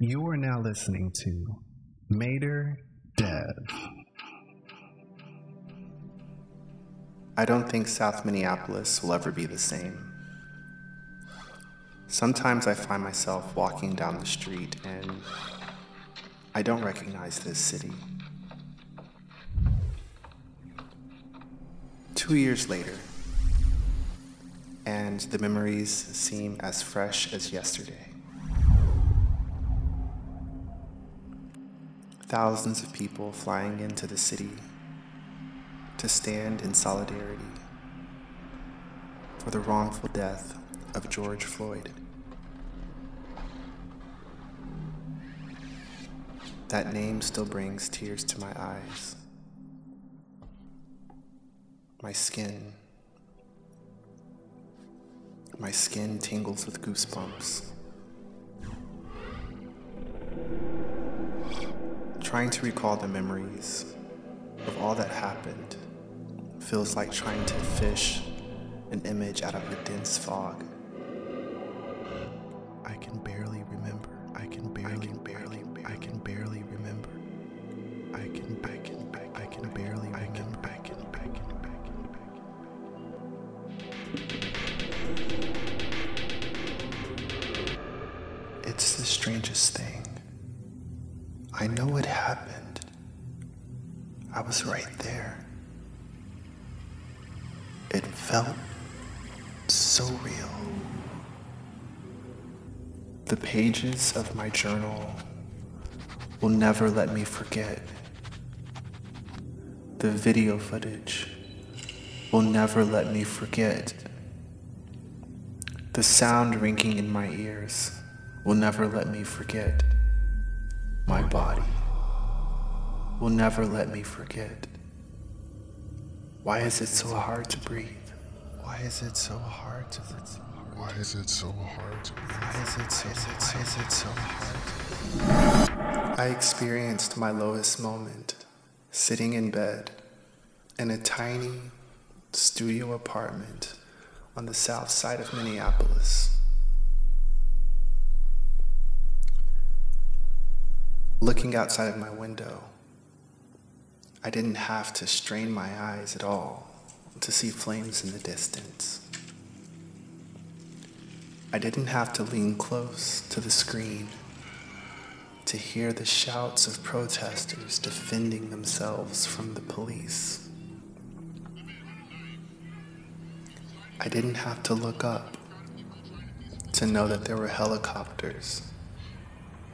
You are now listening to Mater Dev. I don't think South Minneapolis will ever be the same. Sometimes I find myself walking down the street and I don't recognize this city. Two years later, and the memories seem as fresh as yesterday. Thousands of people flying into the city to stand in solidarity for the wrongful death of George Floyd. That name still brings tears to my eyes. My skin. My skin tingles with goosebumps. Trying to recall the memories of all that happened feels like trying to fish an image out of a dense fog. I can barely remember. I can barely, I can barely, I can barely remember. I can, I can, I can barely, I can, I can, I can, I can, It's the strangest thing. I know it happened. I was right there. It felt so real. The pages of my journal will never let me forget. The video footage will never let me forget. The sound ringing in my ears will never let me forget. My body will never let me forget. Why is it so hard to breathe? Why is it so hard to breathe? Why is it so hard to breathe? Why is it so, why is it so hard? I experienced my lowest moment sitting in bed in a tiny studio apartment on the south side of Minneapolis. Looking outside of my window, I didn't have to strain my eyes at all to see flames in the distance. I didn't have to lean close to the screen to hear the shouts of protesters defending themselves from the police. I didn't have to look up to know that there were helicopters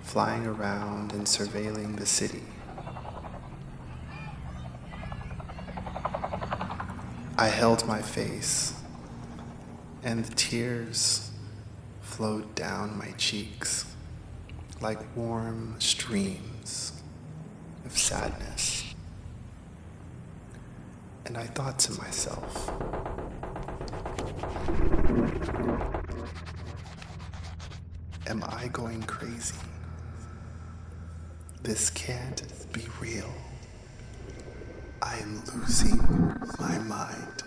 flying around and surveilling the city. I held my face, and the tears flowed down my cheeks like warm streams of sadness. And I thought to myself, Am I going crazy? This can't be real. I am losing my mind.